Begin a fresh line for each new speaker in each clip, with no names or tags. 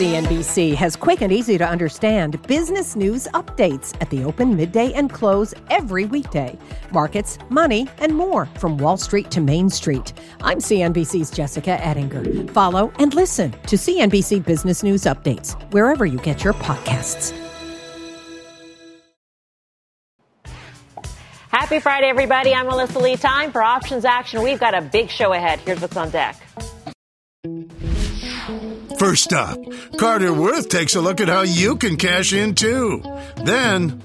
CNBC has quick and easy to understand business news updates at the open, midday, and close every weekday. Markets, money, and more from Wall Street to Main Street. I'm CNBC's Jessica Ettinger. Follow and listen to CNBC Business News Updates wherever you get your podcasts.
Happy Friday, everybody. I'm Melissa Lee. Time for options action. We've got a big show ahead. Here's what's on deck.
First up, Carter Worth takes a look at how you can cash in too. Then,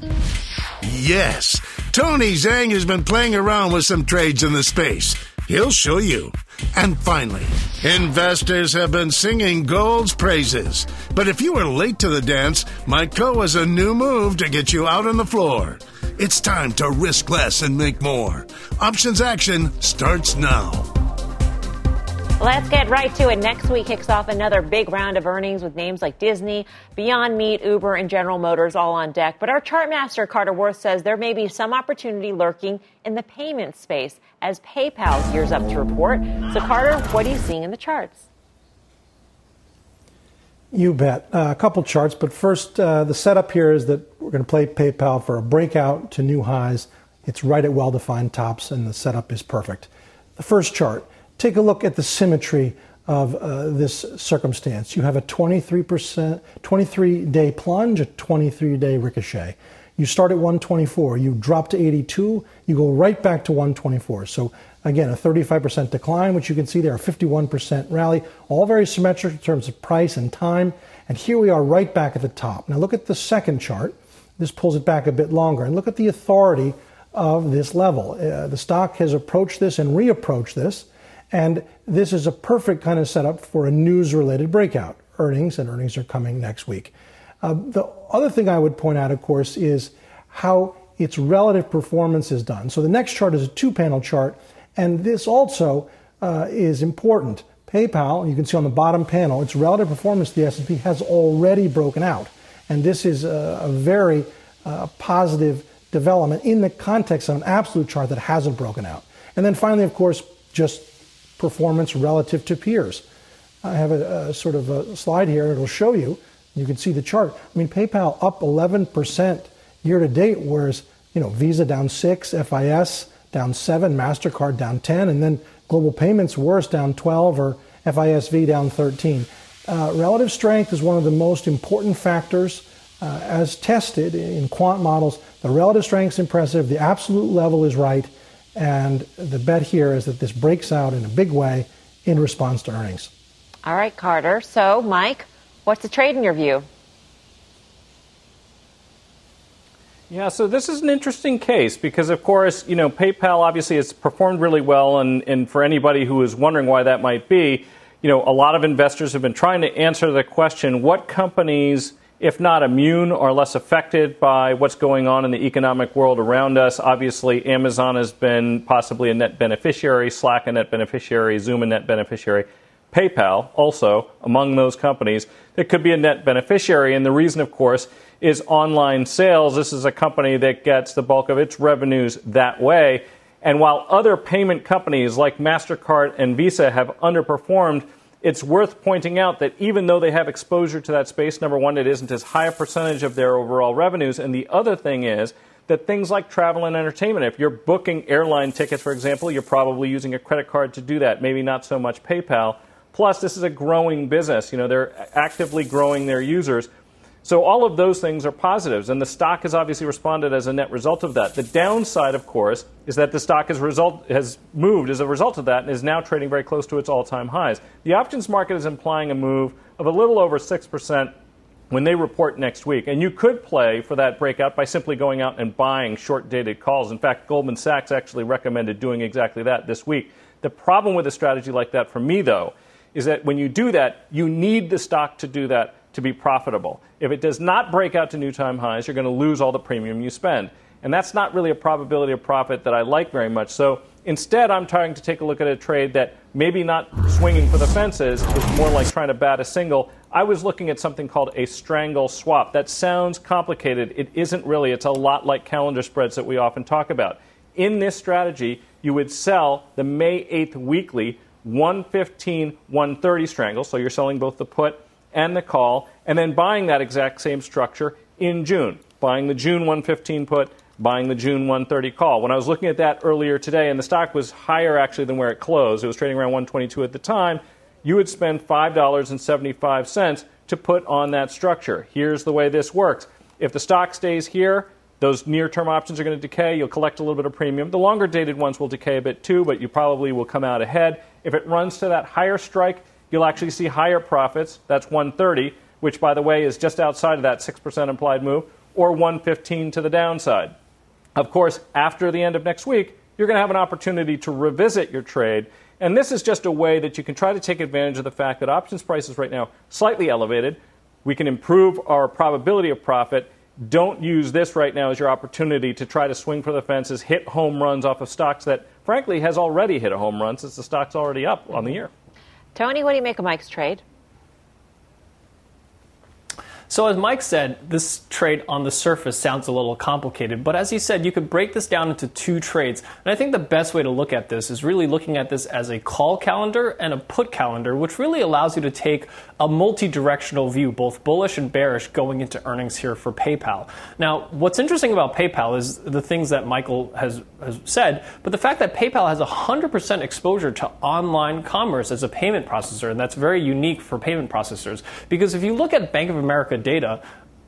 yes, Tony Zhang has been playing around with some trades in the space. He'll show you. And finally, investors have been singing gold's praises. But if you were late to the dance, Mike Khouw has a new move to get you out on the floor. It's time to risk less and make more. Options action starts now.
Let's get right to it. Next week kicks off another big round of earnings with names like Disney, Beyond Meat, Uber, and General Motors all on deck. But our chart master, Carter Worth, says there may be some opportunity lurking in the payment space as PayPal gears up to report. So, Carter, what are you seeing in the charts?
You bet. Uh, a couple charts, but first, uh, the setup here is that we're going to play PayPal for a breakout to new highs. It's right at well defined tops, and the setup is perfect. The first chart take a look at the symmetry of uh, this circumstance. You have a 23%, 23 day plunge, a 23 day ricochet. You start at 124, you drop to 82, you go right back to 124. So again, a 35% decline, which you can see there, a 51% rally, all very symmetric in terms of price and time. And here we are right back at the top. Now look at the second chart. This pulls it back a bit longer. And look at the authority of this level. Uh, the stock has approached this and reapproached this and this is a perfect kind of setup for a news related breakout. Earnings and earnings are coming next week. Uh, the other thing I would point out, of course, is how its relative performance is done. So the next chart is a two panel chart, and this also uh, is important. PayPal, you can see on the bottom panel, its relative performance to the S&P has already broken out. And this is a, a very uh, positive development in the context of an absolute chart that hasn't broken out. And then finally, of course, just performance relative to peers. I have a, a, sort of a slide here, it'll show you. You can see the chart. I mean, PayPal up 11% year to date, whereas you know Visa down six, FIS down seven, Mastercard down 10, and then Global Payments worse down 12, or FISV down 13. Uh, relative strength is one of the most important factors uh, as tested in quant models. The relative strength is impressive. The absolute level is right. And the bet here is that this breaks out in a big way in response to earnings.
All right, Carter. So, Mike, what's the trade in your view?
Yeah, so this is an interesting case because, of course, you know, PayPal obviously has performed really well, and, and for anybody who is wondering why that might be, you know, a lot of investors have been trying to answer the question what companies if not immune or less affected by what's going on in the economic world around us. Obviously, Amazon has been possibly a net beneficiary, Slack a net beneficiary, Zoom a net beneficiary. PayPal also among those companies that could be a net beneficiary. And the reason, of course, is online sales. This is a company that gets the bulk of its revenues that way. And while other payment companies like MasterCard and Visa have underperformed, it's worth pointing out that even though they have exposure to that space, number one, it isn't as high a percentage of their overall revenues. And the other thing is that things like travel and entertainment, if you're booking airline tickets, for example, you're probably using a credit card to do that, maybe not so much PayPal. Plus, this is a growing business. You know, they're actively growing their users. So all of those things are positives, and the stock has obviously responded as a net result of that. The downside, of course, is that the stock has, result, has moved as a result of that and is now trading very close to its all-time highs. The options market is implying a move of a little over 6% when they report next week. And you could play for that breakout by simply going out and buying short dated calls. In fact, Goldman Sachs actually recommended doing exactly that this week. The problem with a strategy like that for me, though, is that when you do that, you need the stock to do that to be profitable. If it does not break out to new time highs, you're going to lose all the premium you spend. And that's not really a probability of profit that I like very much. So instead, I'm trying to take a look at a trade that maybe not swinging for the fences is more like trying to bat a single. I was looking at something called a strangle swap. That sounds complicated. It isn't really. It's a lot like calendar spreads that we often talk about. In this strategy, you would sell the May 8th weekly 115 130 strangle, so you're selling both the put and the call, and then buying that exact same structure in June, buying the June 115 put, buying the June 130 call. When I was looking at that earlier today, and the stock was higher actually than where it closed, it was trading around 122 at the time, you would spend $5.75 to put on that structure. Here's the way this works. If the stock stays here, those near term options are going to decay. You'll collect a little bit of premium. The longer dated ones will decay a bit too, but you probably will come out ahead. If it runs to that higher strike, you'll actually see higher profits. That's 130, which, by the way, is just outside of that 6% implied move, or 115 to the downside. Of course, after the end of next week, you're going to have an opportunity to revisit your trade. And this is just a way that you can try to take advantage of the fact that options prices right now slightly elevated. We can improve our probability of profit. Don't use this right now as your opportunity to try to swing for the fences, hit home runs off of stocks that, frankly, has already hit a home run since the stock's already up on the year.
Tony, what do you make of Mike's trade?
So, as Mike said, this trade on the surface sounds a little complicated, but as he said, you could break this down into two trades. And I think the best way to look at this is really looking at this as a call calendar and a put calendar, which really allows you to take a multi directional view, both bullish and bearish, going into earnings here for PayPal. Now, what's interesting about PayPal is the things that Michael has, has said, but the fact that PayPal has 100% exposure to online commerce as a payment processor, and that's very unique for payment processors. Because if you look at Bank of America, data,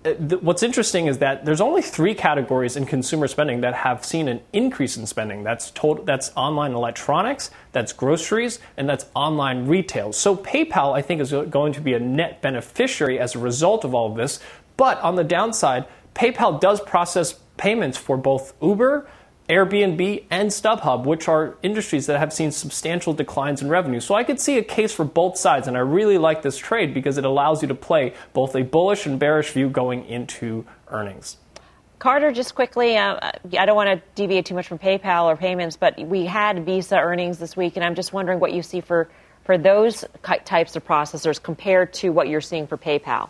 uh, what's interesting is that there's only three categories in consumer spending that have seen an increase in spending. That's total, that's online electronics, that's groceries, and that's online retail. So PayPal, I think, is going to be a net beneficiary as a result of all of this. But on the downside, PayPal does process payments for both Uber Airbnb, and StubHub, which are industries that have seen substantial declines in revenue. So I could see a case for both sides, and I really like this trade because it allows you to play both a bullish and bearish view going into earnings.
Carter, just quickly, uh, I don't want to deviate too much from PayPal or payments, but we had Visa earnings this week, and I'm just wondering what you see for, for those types of processors compared to what you're seeing for PayPal.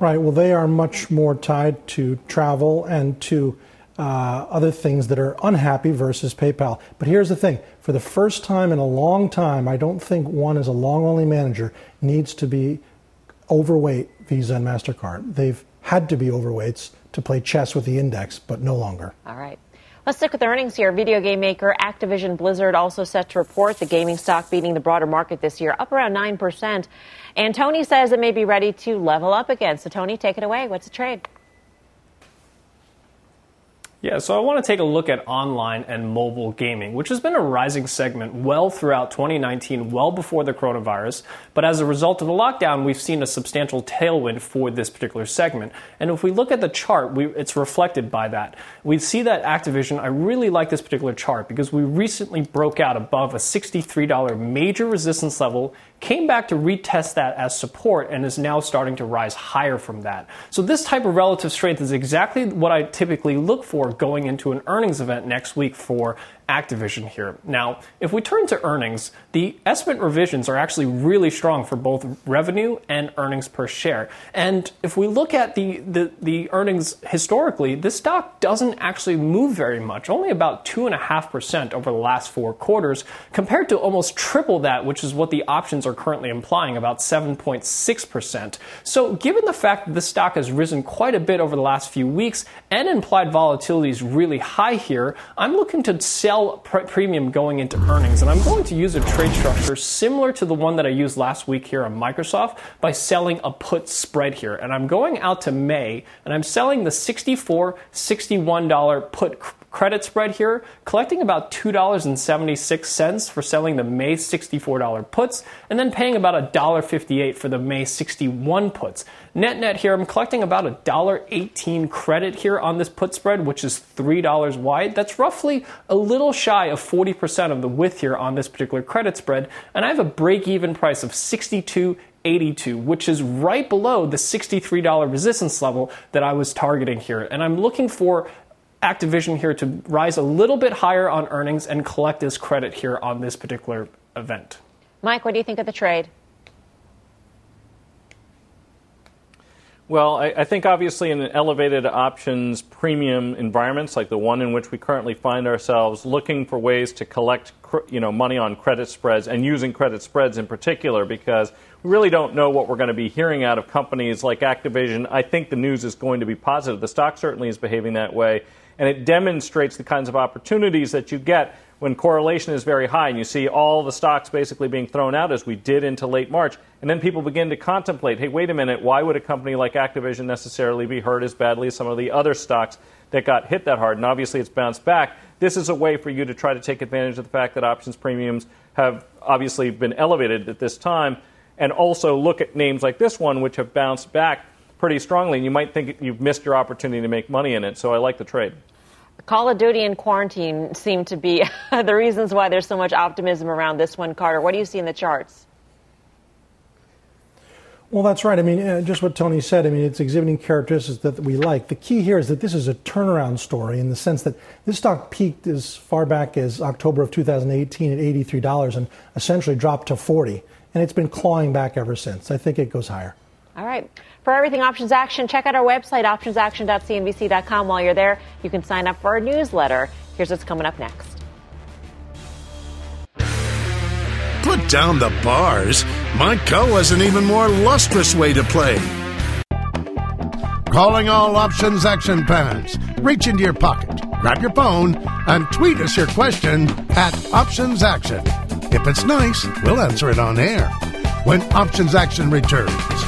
Right. Well, they are much more tied to travel and to uh, other things that are unhappy versus PayPal. But here's the thing for the first time in a long time, I don't think one as a long only manager needs to be overweight Visa and MasterCard. They've had to be overweights to play chess with the index, but no longer.
All right. Let's stick with earnings here. Video game maker Activision Blizzard also set to report the gaming stock beating the broader market this year, up around 9%. And Tony says it may be ready to level up again. So, Tony, take it away. What's the trade?
Yeah, so I want to take a look at online and mobile gaming, which has been a rising segment well throughout 2019, well before the coronavirus. But as a result of the lockdown, we've seen a substantial tailwind for this particular segment. And if we look at the chart, we, it's reflected by that. We see that Activision, I really like this particular chart because we recently broke out above a $63 major resistance level came back to retest that as support and is now starting to rise higher from that. So this type of relative strength is exactly what I typically look for going into an earnings event next week for Activision here. Now, if we turn to earnings, the estimate revisions are actually really strong for both revenue and earnings per share. And if we look at the, the, the earnings historically, this stock doesn't actually move very much, only about 2.5% over the last four quarters, compared to almost triple that, which is what the options are currently implying, about 7.6%. So, given the fact that this stock has risen quite a bit over the last few weeks and implied volatility is really high here, I'm looking to sell sell premium going into earnings. And I'm going to use a trade structure similar to the one that I used last week here on Microsoft by selling a put spread here. And I'm going out to May and I'm selling the $64, $61 put credit spread here, collecting about $2.76 for selling the May $64 puts, and then paying about $1.58 for the May 61 puts. Net net here, I'm collecting about $1.18 credit here on this put spread, which is $3 wide. That's roughly a little shy of 40% of the width here on this particular credit spread, and I have a break even price of 62 82, which is right below the $63 resistance level that I was targeting here. And I'm looking for Activision here to rise a little bit higher on earnings and collect this credit here on this particular event.
Mike, what do you think of the trade?
Well, I, I, think obviously in an elevated options premium environments like the one in which we currently find ourselves, looking for ways to collect you know money on credit spreads and using credit spreads in particular because we really don't know what we're going to be hearing out of companies like Activision. I think the news is going to be positive. The stock certainly is behaving that way, and it demonstrates the kinds of opportunities that you get when correlation is very high and you see all the stocks basically being thrown out as we did into late March, and then people begin to contemplate, hey, wait a minute, why would a company like Activision necessarily be hurt as badly as some of the other stocks that got hit that hard? And obviously it's bounced back. This is a way for you to try to take advantage of the fact that options premiums have obviously been elevated at this time, and also look at names like this one, which have bounced back pretty strongly. And you might think you've missed your opportunity to make money in it. So I like the trade.
Call of Duty and quarantine seem to be the reasons why there's so much optimism around this one, Carter. What do you see in the charts?
Well, that's right. I mean, uh, just what Tony said. I mean, it's exhibiting characteristics that we like. The key here is that this is a turnaround story in the sense that this stock peaked as far back as October of 2018 at $83 and essentially dropped to 40, and it's been clawing back ever since. I think it goes higher.
All right. For everything options action, check out our website, optionsaction.cnbc.com. While you're there, you can sign up for our newsletter. Here's what's coming up next.
Put down the bars. Mike Khouw has an even more lustrous way to play. Calling all options action fans. Reach into your pocket, grab your phone, and tweet us your question at Options Action. If it's nice, we'll answer it on air when Options Action returns.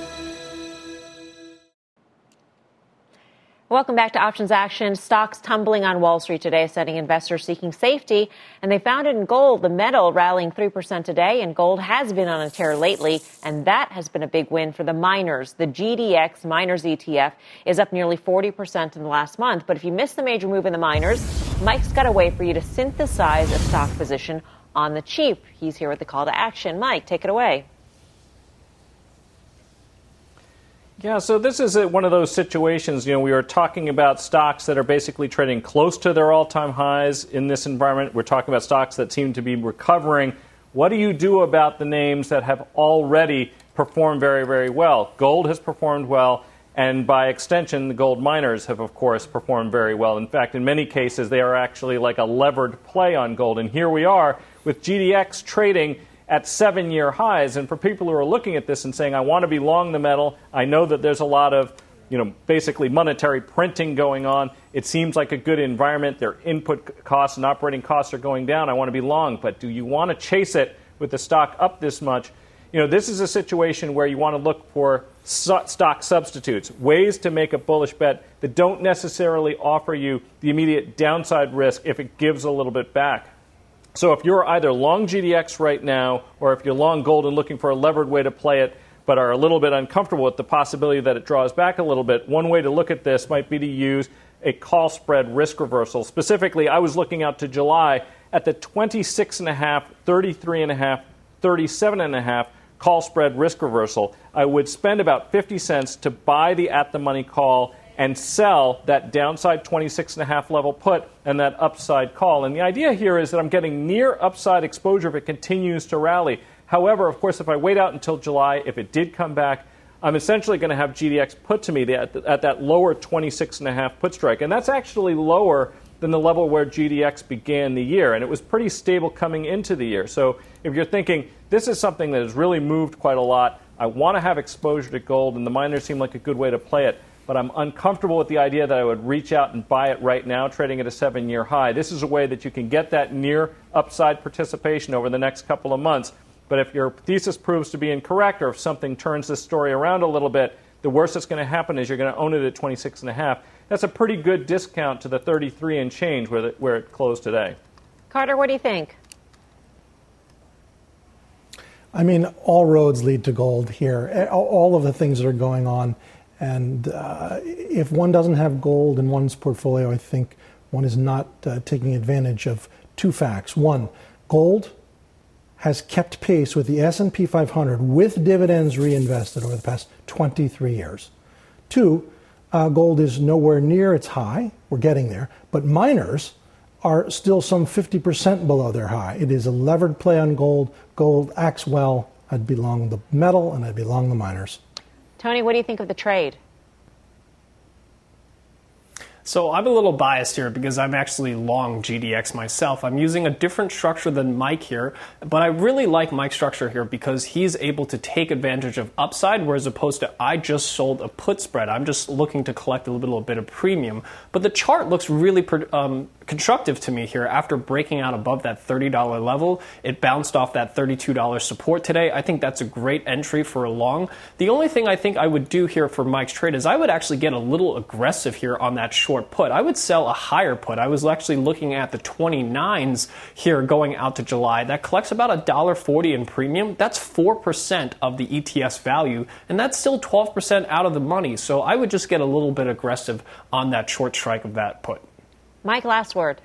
Welcome back to Options Action. Stocks tumbling on Wall Street today, setting investors seeking safety. And they found it in gold, the metal rallying 3% today. And gold has been on a tear lately. And that has been a big win for the miners. The GDX miners ETF is up nearly 40% in the last month. But if you missed the major move in the miners, Mike's got a way for you to synthesize a stock position on the cheap. He's here with the call to action. Mike, take it away.
Yeah, so this is one of those situations. You know, we are talking about stocks that are basically trading close to their all time highs in this environment. We're talking about stocks that seem to be recovering. What do you do about the names that have already performed very, very well? Gold has performed well, and by extension, the gold miners have, of course, performed very well. In fact, in many cases, they are actually like a levered play on gold. And here we are with GDX trading at seven year highs. And for people who are looking at this and saying, I want to be long the metal, I know that there's a lot of you know, basically monetary printing going on. It seems like a good environment. Their input costs and operating costs are going down. I want to be long, but do you want to chase it with the stock up this much? You know, this is a situation where you want to look for stock substitutes, ways to make a bullish bet that don't necessarily offer you the immediate downside risk if it gives a little bit back. So if you're either long GDX right now, or if you're long gold and looking for a levered way to play it, but are a little bit uncomfortable with the possibility that it draws back a little bit, one way to look at this might be to use a call spread risk reversal. Specifically, I was looking out to July at the 26.5, 33.5, 37.5 call spread risk reversal. I would spend about 50 cents to buy the at the money call and sell that downside 26.5 level put and that upside call. And the idea here is that I'm getting near upside exposure if it continues to rally. However, of course, if I wait out until July, if it did come back, I'm essentially going to have GDX put to me at, at that lower 26.5 put strike. And that's actually lower than the level where GDX began the year. And it was pretty stable coming into the year. So if you're thinking, this is something that has really moved quite a lot, I want to have exposure to gold, and the miners seem like a good way to play it but I'm uncomfortable with the idea that I would reach out and buy it right now, trading at a seven year high. This is a way that you can get that near upside participation over the next couple of months. But if your thesis proves to be incorrect or if something turns this story around a little bit, the worst that's going to happen is you're going to own it at 26 and a half. That's a pretty good discount to the 33 and change where, the, where it closed today.
Carter, what do you think?
I mean, all roads lead to gold here. All of the things that are going on and uh, if one doesn't have gold in one's portfolio, I think one is not uh, taking advantage of two facts. One, Gold has kept pace with the S&P 500 with dividends reinvested over the past 23 years. Two, uh, gold is nowhere near its high. We're getting there. But miners are still some 50% below their high. It is a levered play on gold. Gold acts well. I'd belong the metal and I'd belong the miners.
Tony, what do you think of the trade?
So I'm a little biased here because I'm actually long GDX myself. I'm using a different structure than Mike here, but I really like Mike's structure here because he's able to take advantage of upside, whereas opposed to I just sold a put spread. I'm just looking to collect a little bit of premium. But the chart looks really um, constructive to me here after breaking out above that $30 level. It bounced off that $32 support today. I think that's a great entry for a long. The only thing I think I would do here for Mike's trade is I would actually get a little aggressive here on that short put. I would sell a higher put. I was actually looking at the 29s here going out to July. That collects about $1.40 in premium. That's 4% of the ETS value, and that's still 12% out of the money. So I would just get a little bit aggressive on that short strike of that put.
Mike, last word.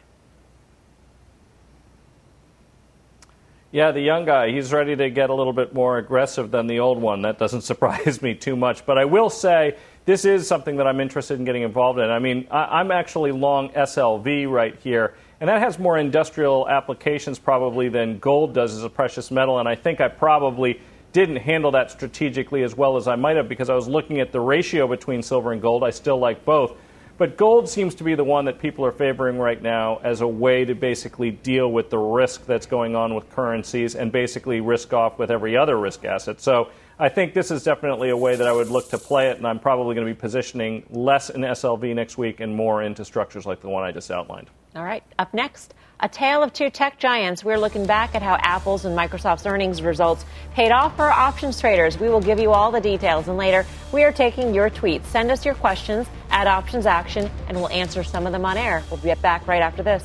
Yeah, the young guy, he's ready to get a little bit more aggressive than the old one. That doesn't surprise me too much. But I will say this is something that I'm interested in getting involved in. I mean, I, am actually long SLV right here, and that has more industrial applications probably than gold does as a precious metal, and I think I probably didn't handle that strategically as well as I might have because I was looking at the ratio between silver and gold. I still like both. But gold seems to be the one that people are favoring right now as a way to basically deal with the risk that's going on with currencies and basically risk off with every other risk asset. So I think this is definitely a way that I would look to play it, and I'm probably going to be positioning less in SLV next week and more into structures like the one I just outlined.
All right. Up next, a tale of two tech giants. We're looking back at how Apple's and Microsoft's earnings results paid off for options traders. We will give you all the details, and later we are taking your tweets. Send us your questions at Options Action, and we'll answer some of them on air. We'll be back right after this.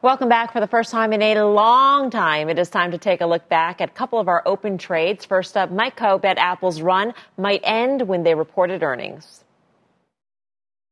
Welcome back for the first time in a long time. It is time to take a look back at a couple of our open trades. First up, Mike Khouw bet Apple's run might end when they reported earnings.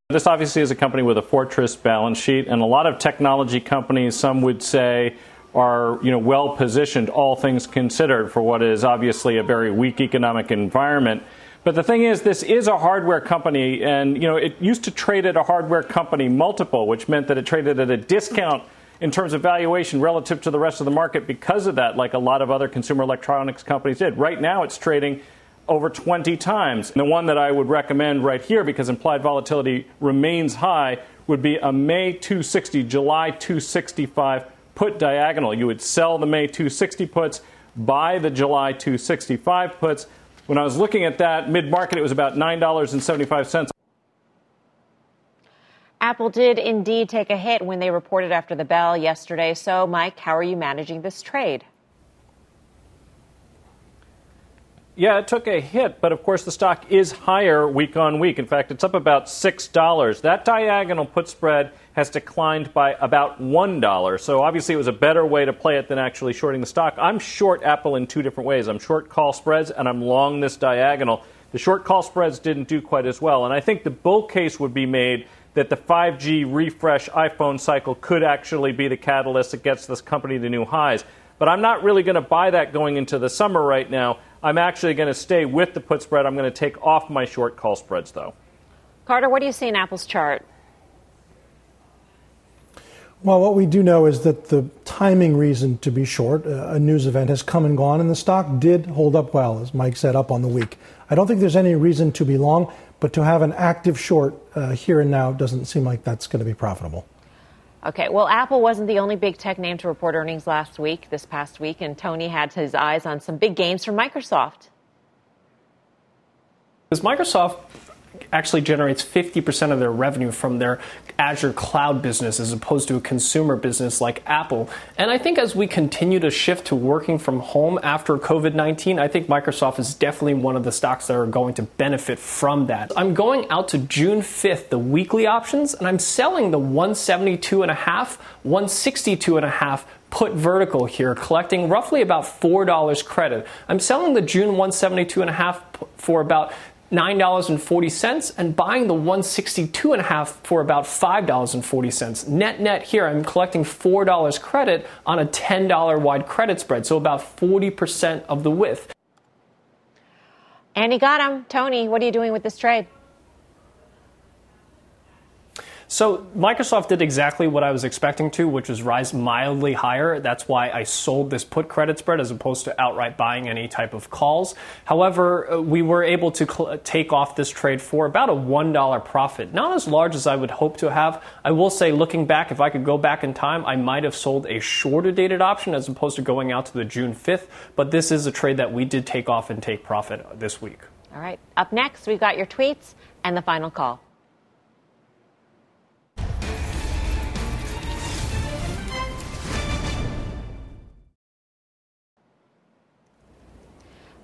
This obviously is a company with a fortress balance sheet, and a lot of technology companies, some would say, are you know well positioned, all things considered, for what is obviously a very weak economic environment. But the thing is, this is a hardware company, and you know it used to trade at a hardware company multiple, which meant that it traded at a discount in terms of valuation relative to the rest of the market because of that, like a lot of other consumer electronics companies did. Right now, it's trading over 20 times. And the one that I would recommend right here, because implied volatility remains high, would be a May 260, July 265 put diagonal. You would sell the May 260 puts, buy the July 265 puts. When I was looking at that mid market, it was about $9.75.
Apple did indeed take a hit when they reported after the bell yesterday. So, Mike, how are you managing this trade?
Yeah, it took a hit, but of course the stock is higher week on week. In fact, it's up about $6. That diagonal put spread has declined by about $1. So obviously it was a better way to play it than actually shorting the stock. I'm short Apple in two different ways. I'm short call spreads and I'm long this diagonal. The short call spreads didn't do quite as well. And I think the bull case would be made that the 5G refresh iPhone cycle could actually be the catalyst that gets this company to new highs. But I'm not really going to buy that going into the summer right now. I'm actually going to stay with the put spread. I'm going to take off my short call spreads, though.
Carter, what do you see in Apple's chart?
Well, what we do know is that the timing reason to be short, uh, a news event, has come and gone, and the stock did hold up well, as Mike said, up on the week. I don't think there's any reason to be long. But to have an active short uh, here and now doesn't seem like that's going to be profitable.
Okay, well, Apple wasn't the only big tech name to report earnings last week, this past week, and Tony had his eyes on some big gains from Microsoft.
Because Microsoft actually generates 50% of their revenue from their Azure cloud business as opposed to a consumer business like Apple. And I think as we continue to shift to working from home after COVID 19, I think Microsoft is definitely one of the stocks that are going to benefit from that. I'm going out to June 5th, the weekly options, and I'm selling the 172.5, 162.5 put vertical here, collecting roughly about $4 credit. I'm selling the June 172.5 for about $9.40 and buying the 162.5 for about $5.40. Net net here, I'm collecting $4 credit on a $10 wide credit spread, so about 40% of the width.
And he got him. Tony, what are you doing with this trade?
So Microsoft did exactly what I was expecting to, which was rise mildly higher. That's why I sold this put credit spread as opposed to outright buying any type of calls. However, uh, we were able to cl- take off this trade for about a $1 profit. Not as large as I would hope to have. I will say, looking back, if I could go back in time, I might have sold a shorter dated option as opposed to going out to the June 5th. But this is a trade that we did take off and take profit this week.
All right. Up next, we've got your tweets and the final call.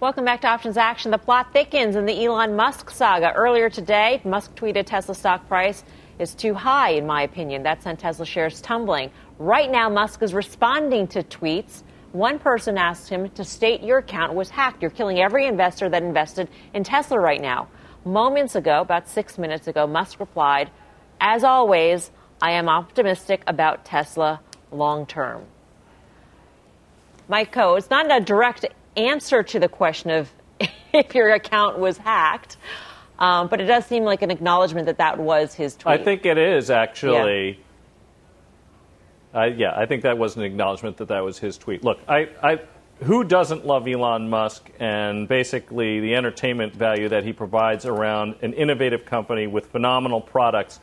Welcome back to Options Action. The plot thickens in the Elon Musk saga. Earlier today, Musk tweeted Tesla stock price is too high, in my opinion. That sent Tesla shares tumbling. Right now, Musk is responding to tweets. One person asked him to state your account was hacked. You're killing every investor that invested in Tesla right now. Moments ago, about six minutes ago, Musk replied, As always, I am optimistic about Tesla long term. Mike Khouw, it's not a direct answer to the question of if your account was hacked. Um, but it does seem like an acknowledgement that that was his tweet.
I think it is actually. Yeah. Uh, yeah, I think that was an acknowledgement that that was his tweet. Look, I, I, who doesn't love Elon Musk and basically the entertainment value that he provides around an innovative company with phenomenal products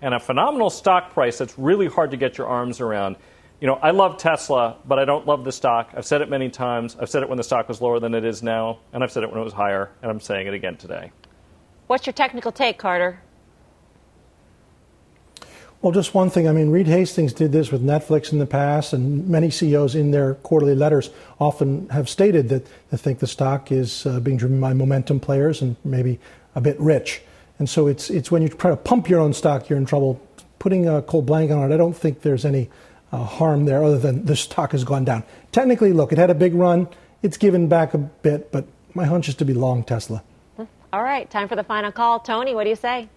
and a phenomenal stock price that's really hard to get your arms around? You know, I love Tesla, but I don't love the stock. I've said it many times. I've said it when the stock was lower than it is now, and I've said it when it was higher, and I'm saying it again today.
What's your technical take, Carter?
Well, just one thing. I mean, Reed Hastings did this with Netflix in the past, and many CEOs in their quarterly letters often have stated that they think the stock is uh, being driven by momentum players and maybe a bit rich. And so it's it's when you try to pump your own stock, you're in trouble. Putting a cold blanket on it, I don't think there's any uh, harm there other than the stock has gone down. Technically, look, it had a big run. It's given back a bit, but my hunch is to be long Tesla.
All right, time for the final call. Tony, what do you say?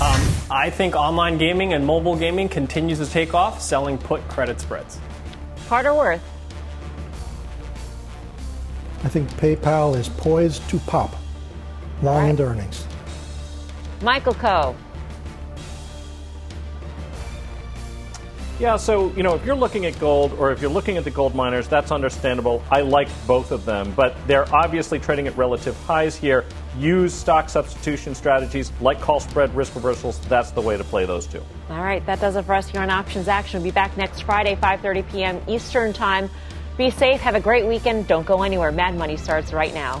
Um, I think online gaming and mobile gaming continues to take off, selling put credit spreads.
Carter Worth.
I think PayPal is poised to pop long right. into earnings.
Michael Khouw.
Yeah, so, you know, if you're looking at gold or if you're looking at the gold miners, that's understandable. I like both of them, but they're obviously trading at relative highs here. Use stock substitution strategies like call spread risk reversals. That's the way to play those two.
All right, that does it for us here on Options Action. We'll be back next Friday, 5:30 p.m. Eastern Time. Be safe, have a great weekend. Don't go anywhere. Mad Money starts right now.